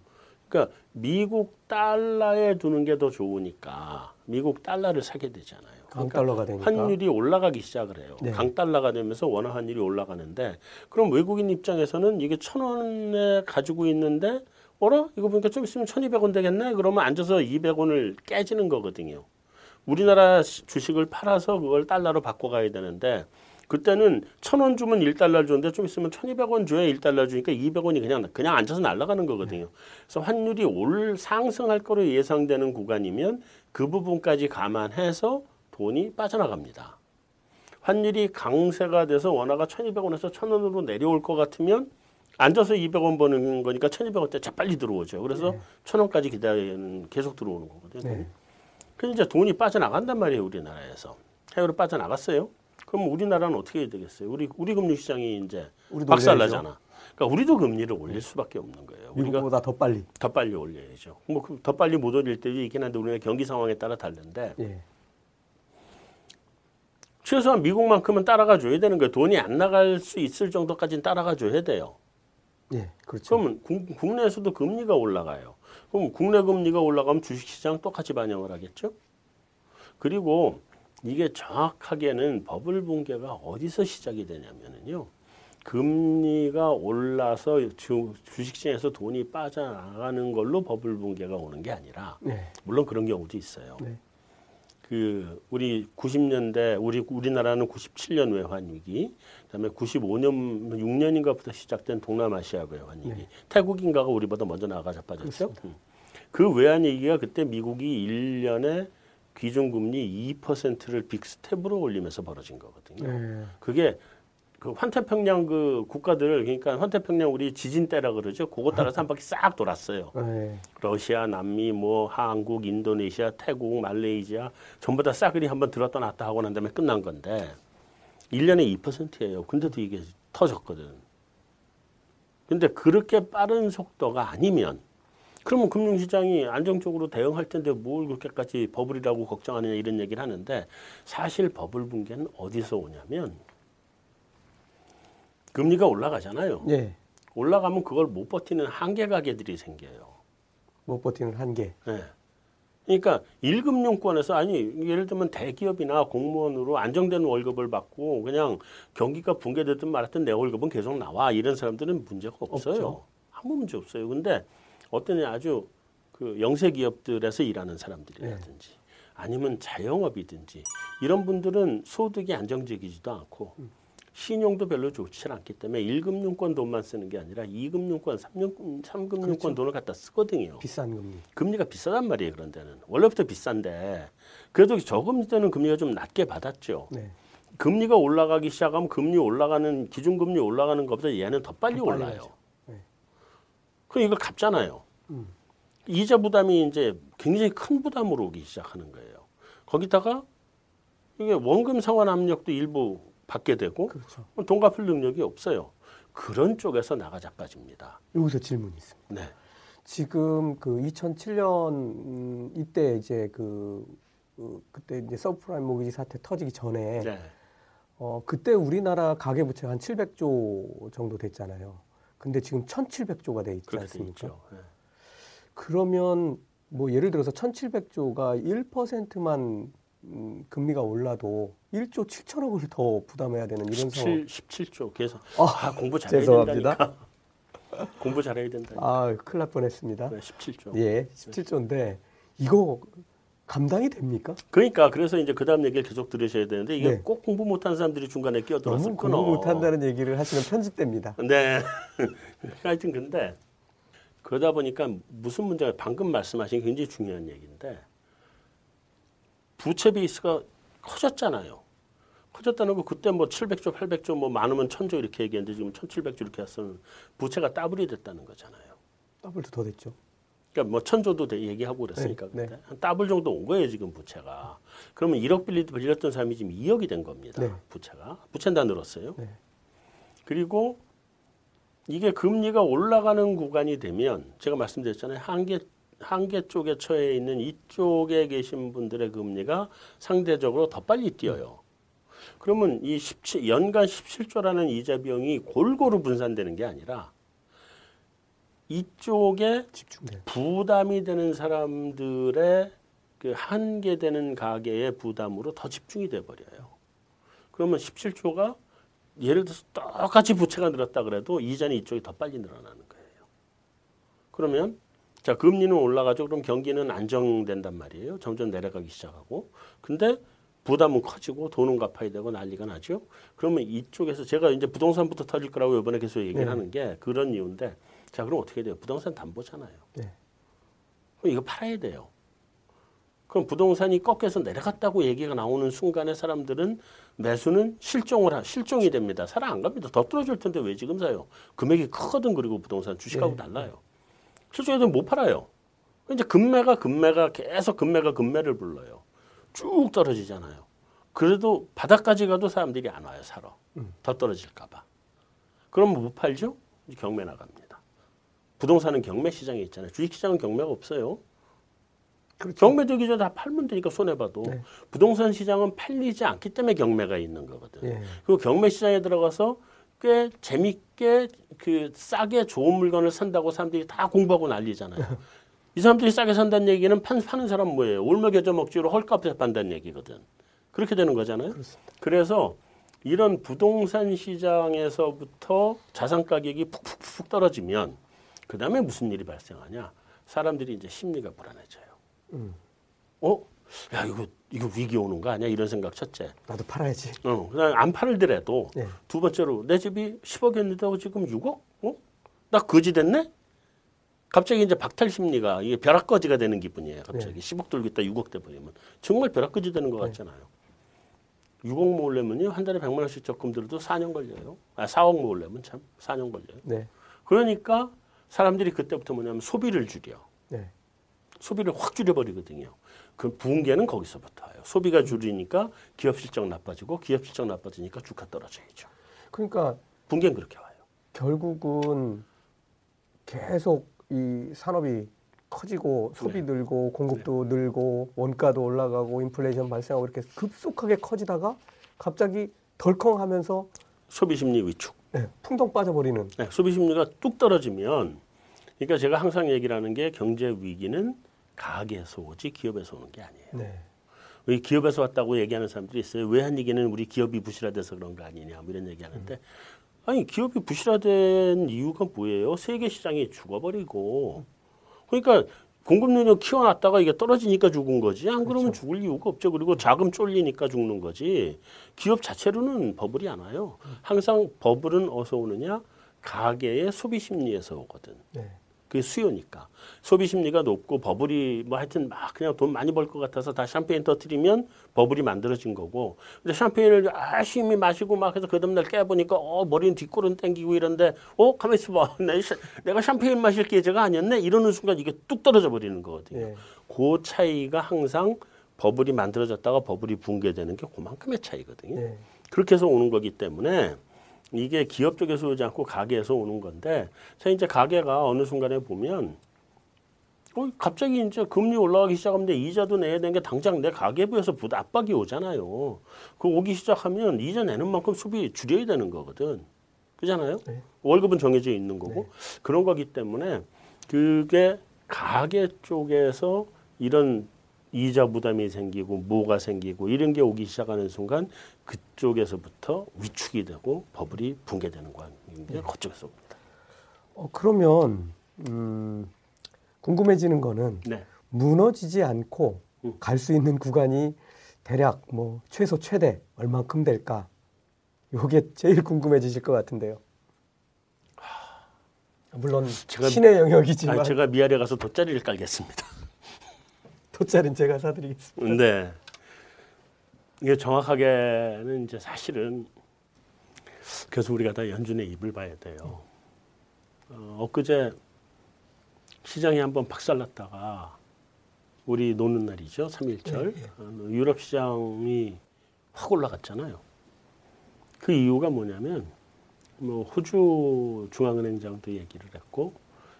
그러니까 미국 달러에 두는 게 더 좋으니까 미국 달러를 사게 되잖아요. 그러니까 강달러가 되니까. 환율이 올라가기 시작을 해요. 네. 강달러가 되면서 원화 환율이 올라가는데 그럼 외국인 입장에서는 이게 천 원에 가지고 있는데 어라 이거 보니까 좀 있으면 천이백 원 되겠네. 그러면 앉아서 이백 원을 깨지는 거거든요. 우리나라 시- 주식을 팔아서 그걸 달러로 바꿔가야 되는데 그때는 천 원 주면 일달러 주는데 좀 있으면 천이백 원 줘야 일달러 주니까 이백 원이 그냥 그냥 앉아서 날아가는 거거든요. 그래서 환율이 올 상승할 거로 예상되는 구간이면 그 부분까지 감안해서 돈이 빠져나갑니다. 환율이 강세가 돼서 원화가 1,200원에서 1,000원으로 내려올 것 같으면 앉아서 200원 버는 거니까 1,200원대 재빨리 들어오죠. 그래서 1,000원까지 기다리는 계속 들어오는 거거든요. 네. 그래서 이제 돈이 빠져나간단 말이에요, 우리나라에서. 해외로 빠져나갔어요. 그럼 우리나라는 어떻게 해야 되겠어요? 우리 우리 금융 시장이 이제 박살나잖아. 그러니까 우리도 금리를 올릴 수밖에 없는 거예요. 우리가 미국보다 더 빨리. 더 빨리 올려야죠. 뭐 더 빨리 못 올릴 때도 있긴 한데 우리가 경기 상황에 따라 다른데 예. 최소한 미국만큼은 따라가 줘야 되는 거예요. 돈이 안 나갈 수 있을 정도까지는 따라가 줘야 돼요. 예. 그렇죠. 그러면 국, 국내에서도 금리가 올라가요. 그럼 국내 금리가 올라가면 주식시장 똑같이 반영을 하겠죠. 그리고 이게 정확하게는 버블 붕괴가 어디서 시작이 되냐면은요. 금리가 올라서 주, 주식시장에서 돈이 빠져나가는 걸로 버블 붕괴가 오는 게 아니라 네. 물론 그런 경우도 있어요. 네. 그 우리 90년대 우리 우리나라는 97년 외환 위기, 그다음에 95년 6년인가부터 시작된 동남아시아 외환 위기. 네. 태국인가가 우리보다 먼저 나가 자빠졌죠. 음. 그 외환 위기가 그때 미국이 1년에 기준금리 2%를 빅스텝으로 올리면서 벌어진 거거든요. 네. 그게 그 환태평양 그 국가들 그러니까 환태평양 우리 지진대라 그러죠. 그거 따라서 한 바퀴 싹 돌았어요. 네. 러시아, 남미, 뭐 한국, 인도네시아, 태국, 말레이시아 전부 다 싸그리 한번 들었다 놨다 하고 난 다음에 끝난 건데 1년에 2%예요. 근데도 이게 터졌거든. 근데 그렇게 빠른 속도가 아니면 그러면 금융시장이 안정적으로 대응할 텐데 뭘 그렇게까지 버블이라고 걱정하느냐 이런 얘기를 하는데 사실 버블 붕괴는 어디서 오냐면 금리가 올라가잖아요. 예. 올라가면 그걸 못 버티는 한계 가게들이 생겨요. 못 버티는 한계. 네. 그러니까 일금융권에서 아니 예를 들면 대기업이나 공무원으로 안정된 월급을 받고 그냥 경기가 붕괴됐든 말았든 내 월급은 계속 나와 이런 사람들은 문제가 없어요. 없죠. 아무 문제 없어요. 근데 어떤 아주 그 영세 기업들에서 일하는 사람들이라든지 아니면 자영업이든지 이런 분들은 소득이 안정적이지도 않고 신용도 별로 좋지 않기 때문에 일금융권 돈만 쓰는 게 아니라 이금융권, 삼금, 삼금융권 돈을 갖다 쓰거든요. 비싼 금리. 금리가 비싸단 말이에요. 그런 데는 원래부터 비싼데 그래도 저금리 때는 금리가 좀 낮게 받았죠. 네. 금리가 올라가기 시작하면 금리 올라가는 기준금리 올라가는 것보다 얘는 더 빨리 더 빨리 올라요. 네. 그럼 이걸 갚잖아요. 음. 이자 부담이 이제 굉장히 큰 부담으로 오기 시작하는 거예요. 거기다가 이게 원금 상환 압력도 일부 받게 되고 그렇죠. 돈 갚을 능력이 없어요. 그런 쪽에서 나가 자빠집니다. 여기서 질문이 있습니다. 네. 지금 그 2007년 음, 이때 이제 그, 그 그때 이제 서브프라임 모기지 사태 터지기 전에 네. 어 그때 우리나라 가계 부채가 한 700조 정도 됐잖아요. 근데 지금 1,700조가 돼 있지 않습니까? 네. 그러면 뭐 예를 들어서 1,700조가 1%만 음, 금리가 올라도 1조 7천억을 더 부담해야 되는 이런 상황. 17, 17조 계산. 아, 아, 공부 잘해야 죄송합니다. 된다니까. 공부 잘해야 된다. 아, 큰일 날 뻔했습니다. 네, 17조. 예, 17조인데 이거 감당이 됩니까? 그러니까 그래서 이제 그다음 얘기를 계속 들으셔야 되는데 이게 네. 꼭 공부 못한 사람들이 중간에 끼어들어서 너무 끊어. 공부 못한다는 얘기를 하시면 편집됩니다. 네. 하여튼 근데 그러다 보니까 무슨 문제가 방금 말씀하신 게 굉장히 중요한 얘기인데 부채 베이스가 커졌잖아요. 커졌다는 거 그때 뭐 700조, 800조 뭐 많으면 1000조 이렇게 얘기했는데 지금 1700조 이렇게 했으면 부채가 더블이 됐다는 거잖아요. 더블도 더 됐죠. 그러니까 뭐 천조도 돼- 얘기하고 그랬으니까 네, 그때 한 더블 정도 온 거예요 지금 부채가. 그러면 1억 빌리 빌렸던 사람이 지금 2억이 된 겁니다. 네. 부채가 부채는 다 늘었어요. 네. 그리고 이게 금리가 올라가는 구간이 되면 제가 말씀드렸잖아요 한계 한계 쪽에 처해 있는 이쪽에 계신 분들의 금리가 상대적으로 더 빨리 뛰어요. 그러면 이 17, 연간 17조라는 이자 비용이 골고루 분산되는 게 아니라 이쪽에 집중돼. 부담이 되는 사람들의 그 한계되는 가계의 부담으로 더 집중이 돼 버려요. 그러면 17조가 예를 들어서 똑같이 부채가 늘었다 그래도 이자는 이쪽이 더 빨리 늘어나는 거예요. 그러면 자 금리는 올라가죠. 그럼 경기는 안정된단 말이에요. 점점 내려가기 시작하고 근데 부담은 커지고 돈은 갚아야 되고 난리가 나죠. 그러면 이쪽에서 제가 이제 부동산부터 터질 거라고 이번에 계속 얘기를 네. 하는 게 그런 이유인데 자 그럼 어떻게 돼요? 부동산 담보잖아요. 네. 그럼 이거 팔아야 돼요. 그럼 부동산이 꺾여서 내려갔다고 얘기가 나오는 순간에 사람들은 매수는 실종을 하, 실종이 됩니다. 살아 안 갑니다. 더 떨어질 텐데 왜 지금 사요? 금액이 크거든 그리고 부동산 주식하고 네. 달라요. 실종해도 못 팔아요. 이제 금매가 금매가 계속 금매가 금매를 불러요. 쭉 떨어지잖아요. 그래도 바닥까지 가도 사람들이 안 와요 사러. 더 떨어질까봐. 그럼 못 팔죠? 경매 나갑니다. 부동산은 경매 시장에 있잖아요. 주식 시장은 경매가 없어요. 그렇죠. 경매되기 전에 다 팔면 되니까 손해 봐도 네. 부동산 시장은 팔리지 않기 때문에 경매가 있는 거거든. 예. 그리고 경매 시장에 들어가서 꽤 재밌게 그 싸게 좋은 물건을 산다고 사람들이 다 공부하고 난리잖아요. 이 사람들이 싸게 산다는 얘기는 판, 파는 사람 뭐예요? 올먹여져 먹지로 헐값에 판다는 얘기거든. 그렇게 되는 거잖아요. 그렇습니다. 그래서 이런 부동산 시장에서부터 자산 가격이 푹푹푹 떨어지면 그 다음에 무슨 일이 발생하냐? 사람들이 이제 심리가 불안해져요. 음. 어? 야 이거 이거 위기 오는 거 아니야? 이런 생각 첫째. 나도 팔아야지. 어, 그다음 안 팔더라도 네. 두 번째로 내 집이 10억이었는데 지금 6억? 어? 나 거지 됐네? 갑자기 이제 박탈 심리가 이게 벼락거지가 되는 기분이에요. 갑자기 10억 들고 있다 6억 돼 버리면 정말 벼락거지 되는 것 같잖아요. 6억 모으려면요 한 달에 100만 원씩 적금 들어도 4년 걸려요. 아 4억 모으려면 참 4년 걸려요. 네. 그러니까 사람들이 그때부터 뭐냐면 소비를 줄여. 네. 소비를 확 줄여버리거든요. 그 붕괴는 거기서부터 와요. 소비가 줄이니까 기업 실적 나빠지고 기업 실적 나빠지니까 주가 떨어져야죠. 그러니까 붕괴는 그렇게 와요. 결국은 계속 이 산업이 커지고 소비 네. 늘고 공급도 늘고 원가도 올라가고 인플레이션 발생하고 이렇게 급속하게 커지다가 갑자기 덜컹하면서 소비 심리 위축. 네, 풍덩 빠져버리는 네, 소비 심리가 뚝 떨어지면 그러니까 제가 항상 얘기를 하는 게 경제 위기는 가게에서 오지 기업에서 오는 게 아니에요. 네. 왜 기업에서 왔다고 얘기하는 사람들이 있어요. 외환 위기는 우리 기업이 부실화돼서 그런 거 아니냐 뭐 이런 얘기하는데 아니 기업이 부실화된 이유가 뭐예요? 세계 시장이 죽어버리고 그러니까 공급 능력 키워놨다가 이게 떨어지니까 죽은 거지. 안 그러면 죽을 이유가 없죠. 그리고 자금 쫄리니까 죽는 거지. 기업 자체로는 버블이 안 와요. 항상 버블은 어디서 오느냐? 가계의 소비 심리에서 오거든. 네. 그게 수요니까. 소비 심리가 높고 버블이 뭐 하여튼 막 그냥 돈 많이 벌 것 같아서 다 샴페인 터트리면 버블이 만들어진 거고. 근데 샴페인을 열심히 마시고 막 해서 그 다음날 깨보니까 어 머리는 뒷골은 땡기고 이런데 어 가만 있어봐. 내 샤- 내가 샴페인 마실 계제가 아니었네? 이러는 순간 이게 뚝 떨어져 버리는 거거든요. 네. 그 차이가 항상 버블이 만들어졌다가 버블이 붕괴되는 게 그만큼의 차이거든요. 네. 그렇게 해서 오는 거기 때문에 이게 기업 쪽에서 오지 않고 가게에서 오는 건데 자 이제 가게가 어느 순간에 보면 어, 갑자기 이제 금리 올라가기 시작하면 내 이자도 내야 되는 게 당장 내 가계부에서 부담 압박이 오잖아요. 그 오기 시작하면 이자 내는 만큼 소비 줄여야 되는 거거든. 그잖아요. 네. 월급은 정해져 있는 거고 그런 거기 때문에 그게 가게 쪽에서 이런 이자 부담이 생기고 뭐가 생기고 이런 게 오기 시작하는 순간 그쪽에서부터 위축이 되고 버블이 붕괴되는 관계 그쪽에서 옵니다. 어, 그러면 음, 궁금해지는 거는 네. 무너지지 않고 음. 갈수 있는 구간이 대략 뭐 최소 최대 얼만큼 될까? 요게 제일 궁금해지실 것 같은데요. 물론 제가- 신의 영역이지만 아니, 제가 미아래 가서 돗자리를 깔겠습니다. 돗자리는 제가 사드리겠습니다. 네. 이게 정확하게는 이제 사실은 그래서 우리가 다 연준의 입을 봐야 돼요. 어, 엊그제 시장이 한번 박살났다가 우리 노는 날이죠. 3일절. 어, 유럽 시장이 확 올라갔잖아요. 그 이유가 뭐냐면 뭐 호주 중앙은행장도 얘기를 했고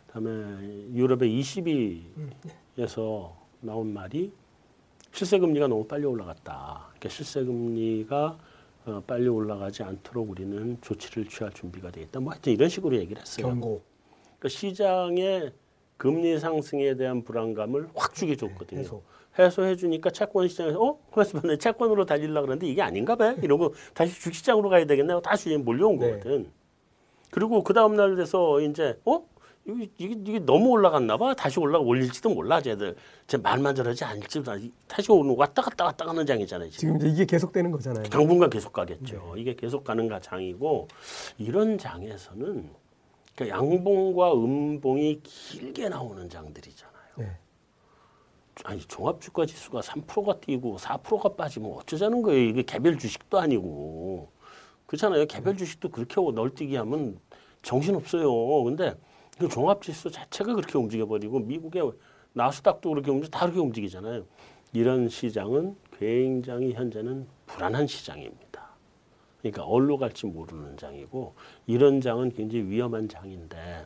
그다음에 유럽의 ECB에서 나온 말이 실세 금리가 너무 빨리 올라갔다. 그러니까 실세 금리가 어, 빨리 올라가지 않도록 우리는 조치를 취할 준비가 돼 있다. 뭐 하여튼 이런 식으로 얘기를 했어요. 경고. 그러니까 시장의 금리 상승에 대한 불안감을 확 주게 줬거든요. 해소. 해소해 주니까 채권 시장에서 어? 내 채권으로 달리려고 그러는데 이게 아닌가 봐. 이러고 다시 주식시장으로 가야 되겠네 다시 몰려온 네. 거거든. 그리고 그 다음 날 돼서 이제 어? 이게, 이게, 이게 너무 올라갔나 봐. 다시 올라가 올릴지도 몰라. 쟤들. 쟤 말만 저러지 않을지도 알- 다시 오는 왔다 갔다 왔다 가는 장이잖아요. 지금. 지금 이게 계속되는 거잖아요. 당분간 계속 가겠죠. 네. 이게 계속 가는 가 장이고 이런 장에서는 그러니까 양봉과 음봉이 길게 나오는 장들이잖아요. 네. 아니 종합주가 지수가 3%가 뛰고 4%가 빠지면 어쩌자는 거예요. 이게 개별 주식도 아니고 그렇잖아요. 개별 주식도 그렇게 널뛰기 하면 정신 없어요. 근데 그 종합지수 자체가 그렇게 움직여 버리고 미국의 나스닥도 그렇게 움직여 다 그렇게 움직이잖아요. 이런 시장은 굉장히 현재는 불안한 시장입니다. 그러니까 어디로 갈지 모르는 장이고 이런 장은 굉장히 위험한 장인데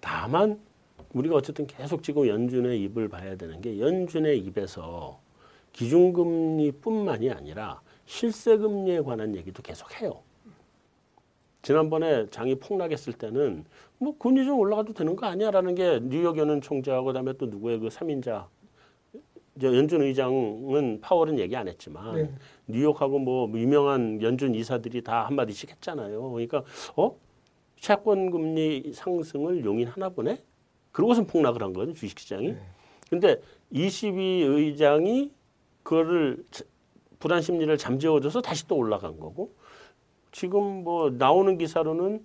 다만 우리가 어쨌든 계속 지금 연준의 입을 봐야 되는 게 연준의 입에서 기준금리뿐만이 아니라 실세금리에 관한 얘기도 계속 해요. 지난번에 장이 폭락했을 때는 뭐 금리 좀 올라가도 되는 거 아니야라는 게 뉴욕 연은 총재하고 그다음에 또 누구의 그 삼인자 이제 연준 의장은 파월은 얘기 안 했지만 네. 뉴욕하고 뭐 유명한 연준 이사들이 다 한마디씩 했잖아요. 그러니까 어 채권 금리 상승을 용인하나 보네. 그러고선 폭락을 한 거거든 주식 시장이. 네. 근데 22 의장이 그거를 자- 불안 심리를 잠재워줘서 다시 또 올라간 거고 지금 뭐 나오는 기사로는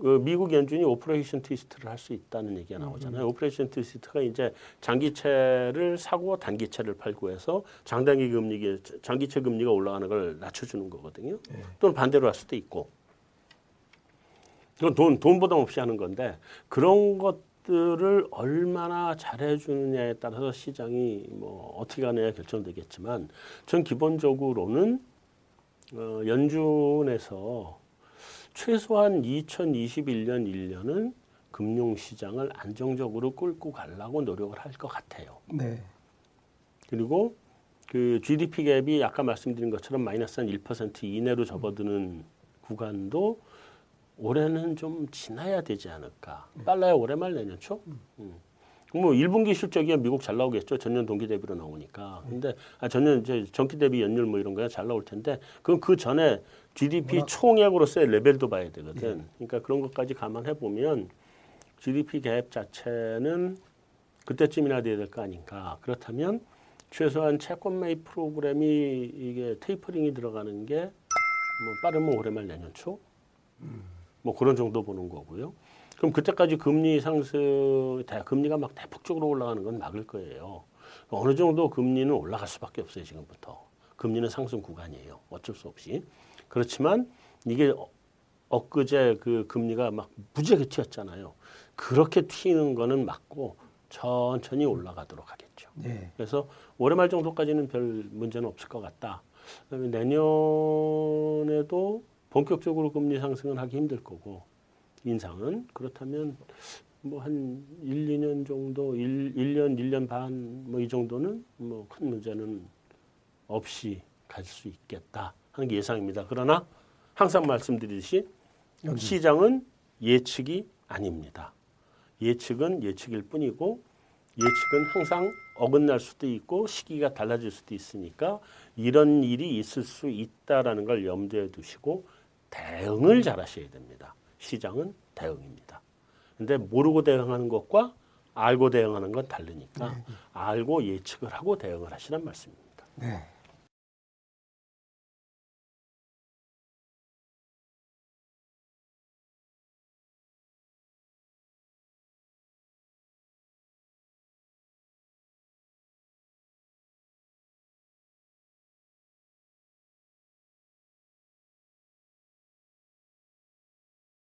그 미국 연준이 Operation Twist를 할 수 있다는 얘기가 나오잖아요. 음. Operation Twist가 이제 장기채를 사고 단기채를 팔고 해서 장단기 금리, 장기채 금리가 올라가는 걸 낮춰주는 거거든요. 네. 또는 반대로 할 수도 있고. 그건 돈, 돈 부담 없이 하는 건데 그런 것들을 얼마나 잘해주느냐에 따라서 시장이 뭐 어떻게 가느냐 결정되겠지만 전 기본적으로는 어, 연준에서 최소한 2021년 1년은 금융시장을 안정적으로 끌고 가려고 노력을 할 것 같아요. 네. 그리고 그 GDP 갭이 아까 말씀드린 것처럼 마이너스 한 1% 이내로 접어드는 구간도 올해는 좀 지나야 되지 않을까. 빨라야 올해 말 내년 초. 음. 뭐 1분기 실적이야 미국 잘 나오겠죠. 전년 동기 대비로 나오니까. 근데 아 전년 이제 전기 대비 연율 뭐 이런 거야 잘 나올 텐데 그건 그 전에 GDP 총액으로서의 레벨도 봐야 되거든. 그러니까 그런 것까지 감안해 보면 GDP 갭 자체는 그때쯤이나 돼야 될 거 아닌가. 그렇다면 최소한 채권 매입 프로그램이 이게 테이퍼링이 들어가는 게 뭐 빠르면 올해 말 내년 초. 뭐 그런 정도 보는 거고요. 그럼 그때까지 금리 상승, 대- 금리가 막 대폭적으로 올라가는 건 막을 거예요. 어느 정도 금리는 올라갈 수밖에 없어요 지금부터. 금리는 상승 구간이에요. 어쩔 수 없이. 그렇지만 이게 어- 엊그제 그 금리가 막 무지하게 튀었잖아요. 그렇게 튀는 거는 막고 천천히 올라가도록 하겠죠. 네. 그래서 올해 말 정도까지는 별 문제는 없을 것 같다. 그다음에 내년에도 본격적으로 금리 상승은 하기 힘들 거고 인상은 그렇다면 뭐 한 1, 2년 정도 1, 1년, 1년 반 뭐 이 정도는 뭐 큰 문제는 없이 갈 수 있겠다 하는 게 예상입니다. 그러나 항상 말씀드리듯이 시장은 예측이 아닙니다. 예측은 예측일 뿐이고 예측은 항상 어긋날 수도 있고 시기가 달라질 수도 있으니까 이런 일이 있을 수 있다라는 걸 염두에 두시고 대응을 잘 하셔야 됩니다. 시장은 대응입니다. 근데 모르고 대응하는 것과 알고 대응하는 건 다르니까 알고 예측을 하고 대응을 하시란 말씀입니다. 네.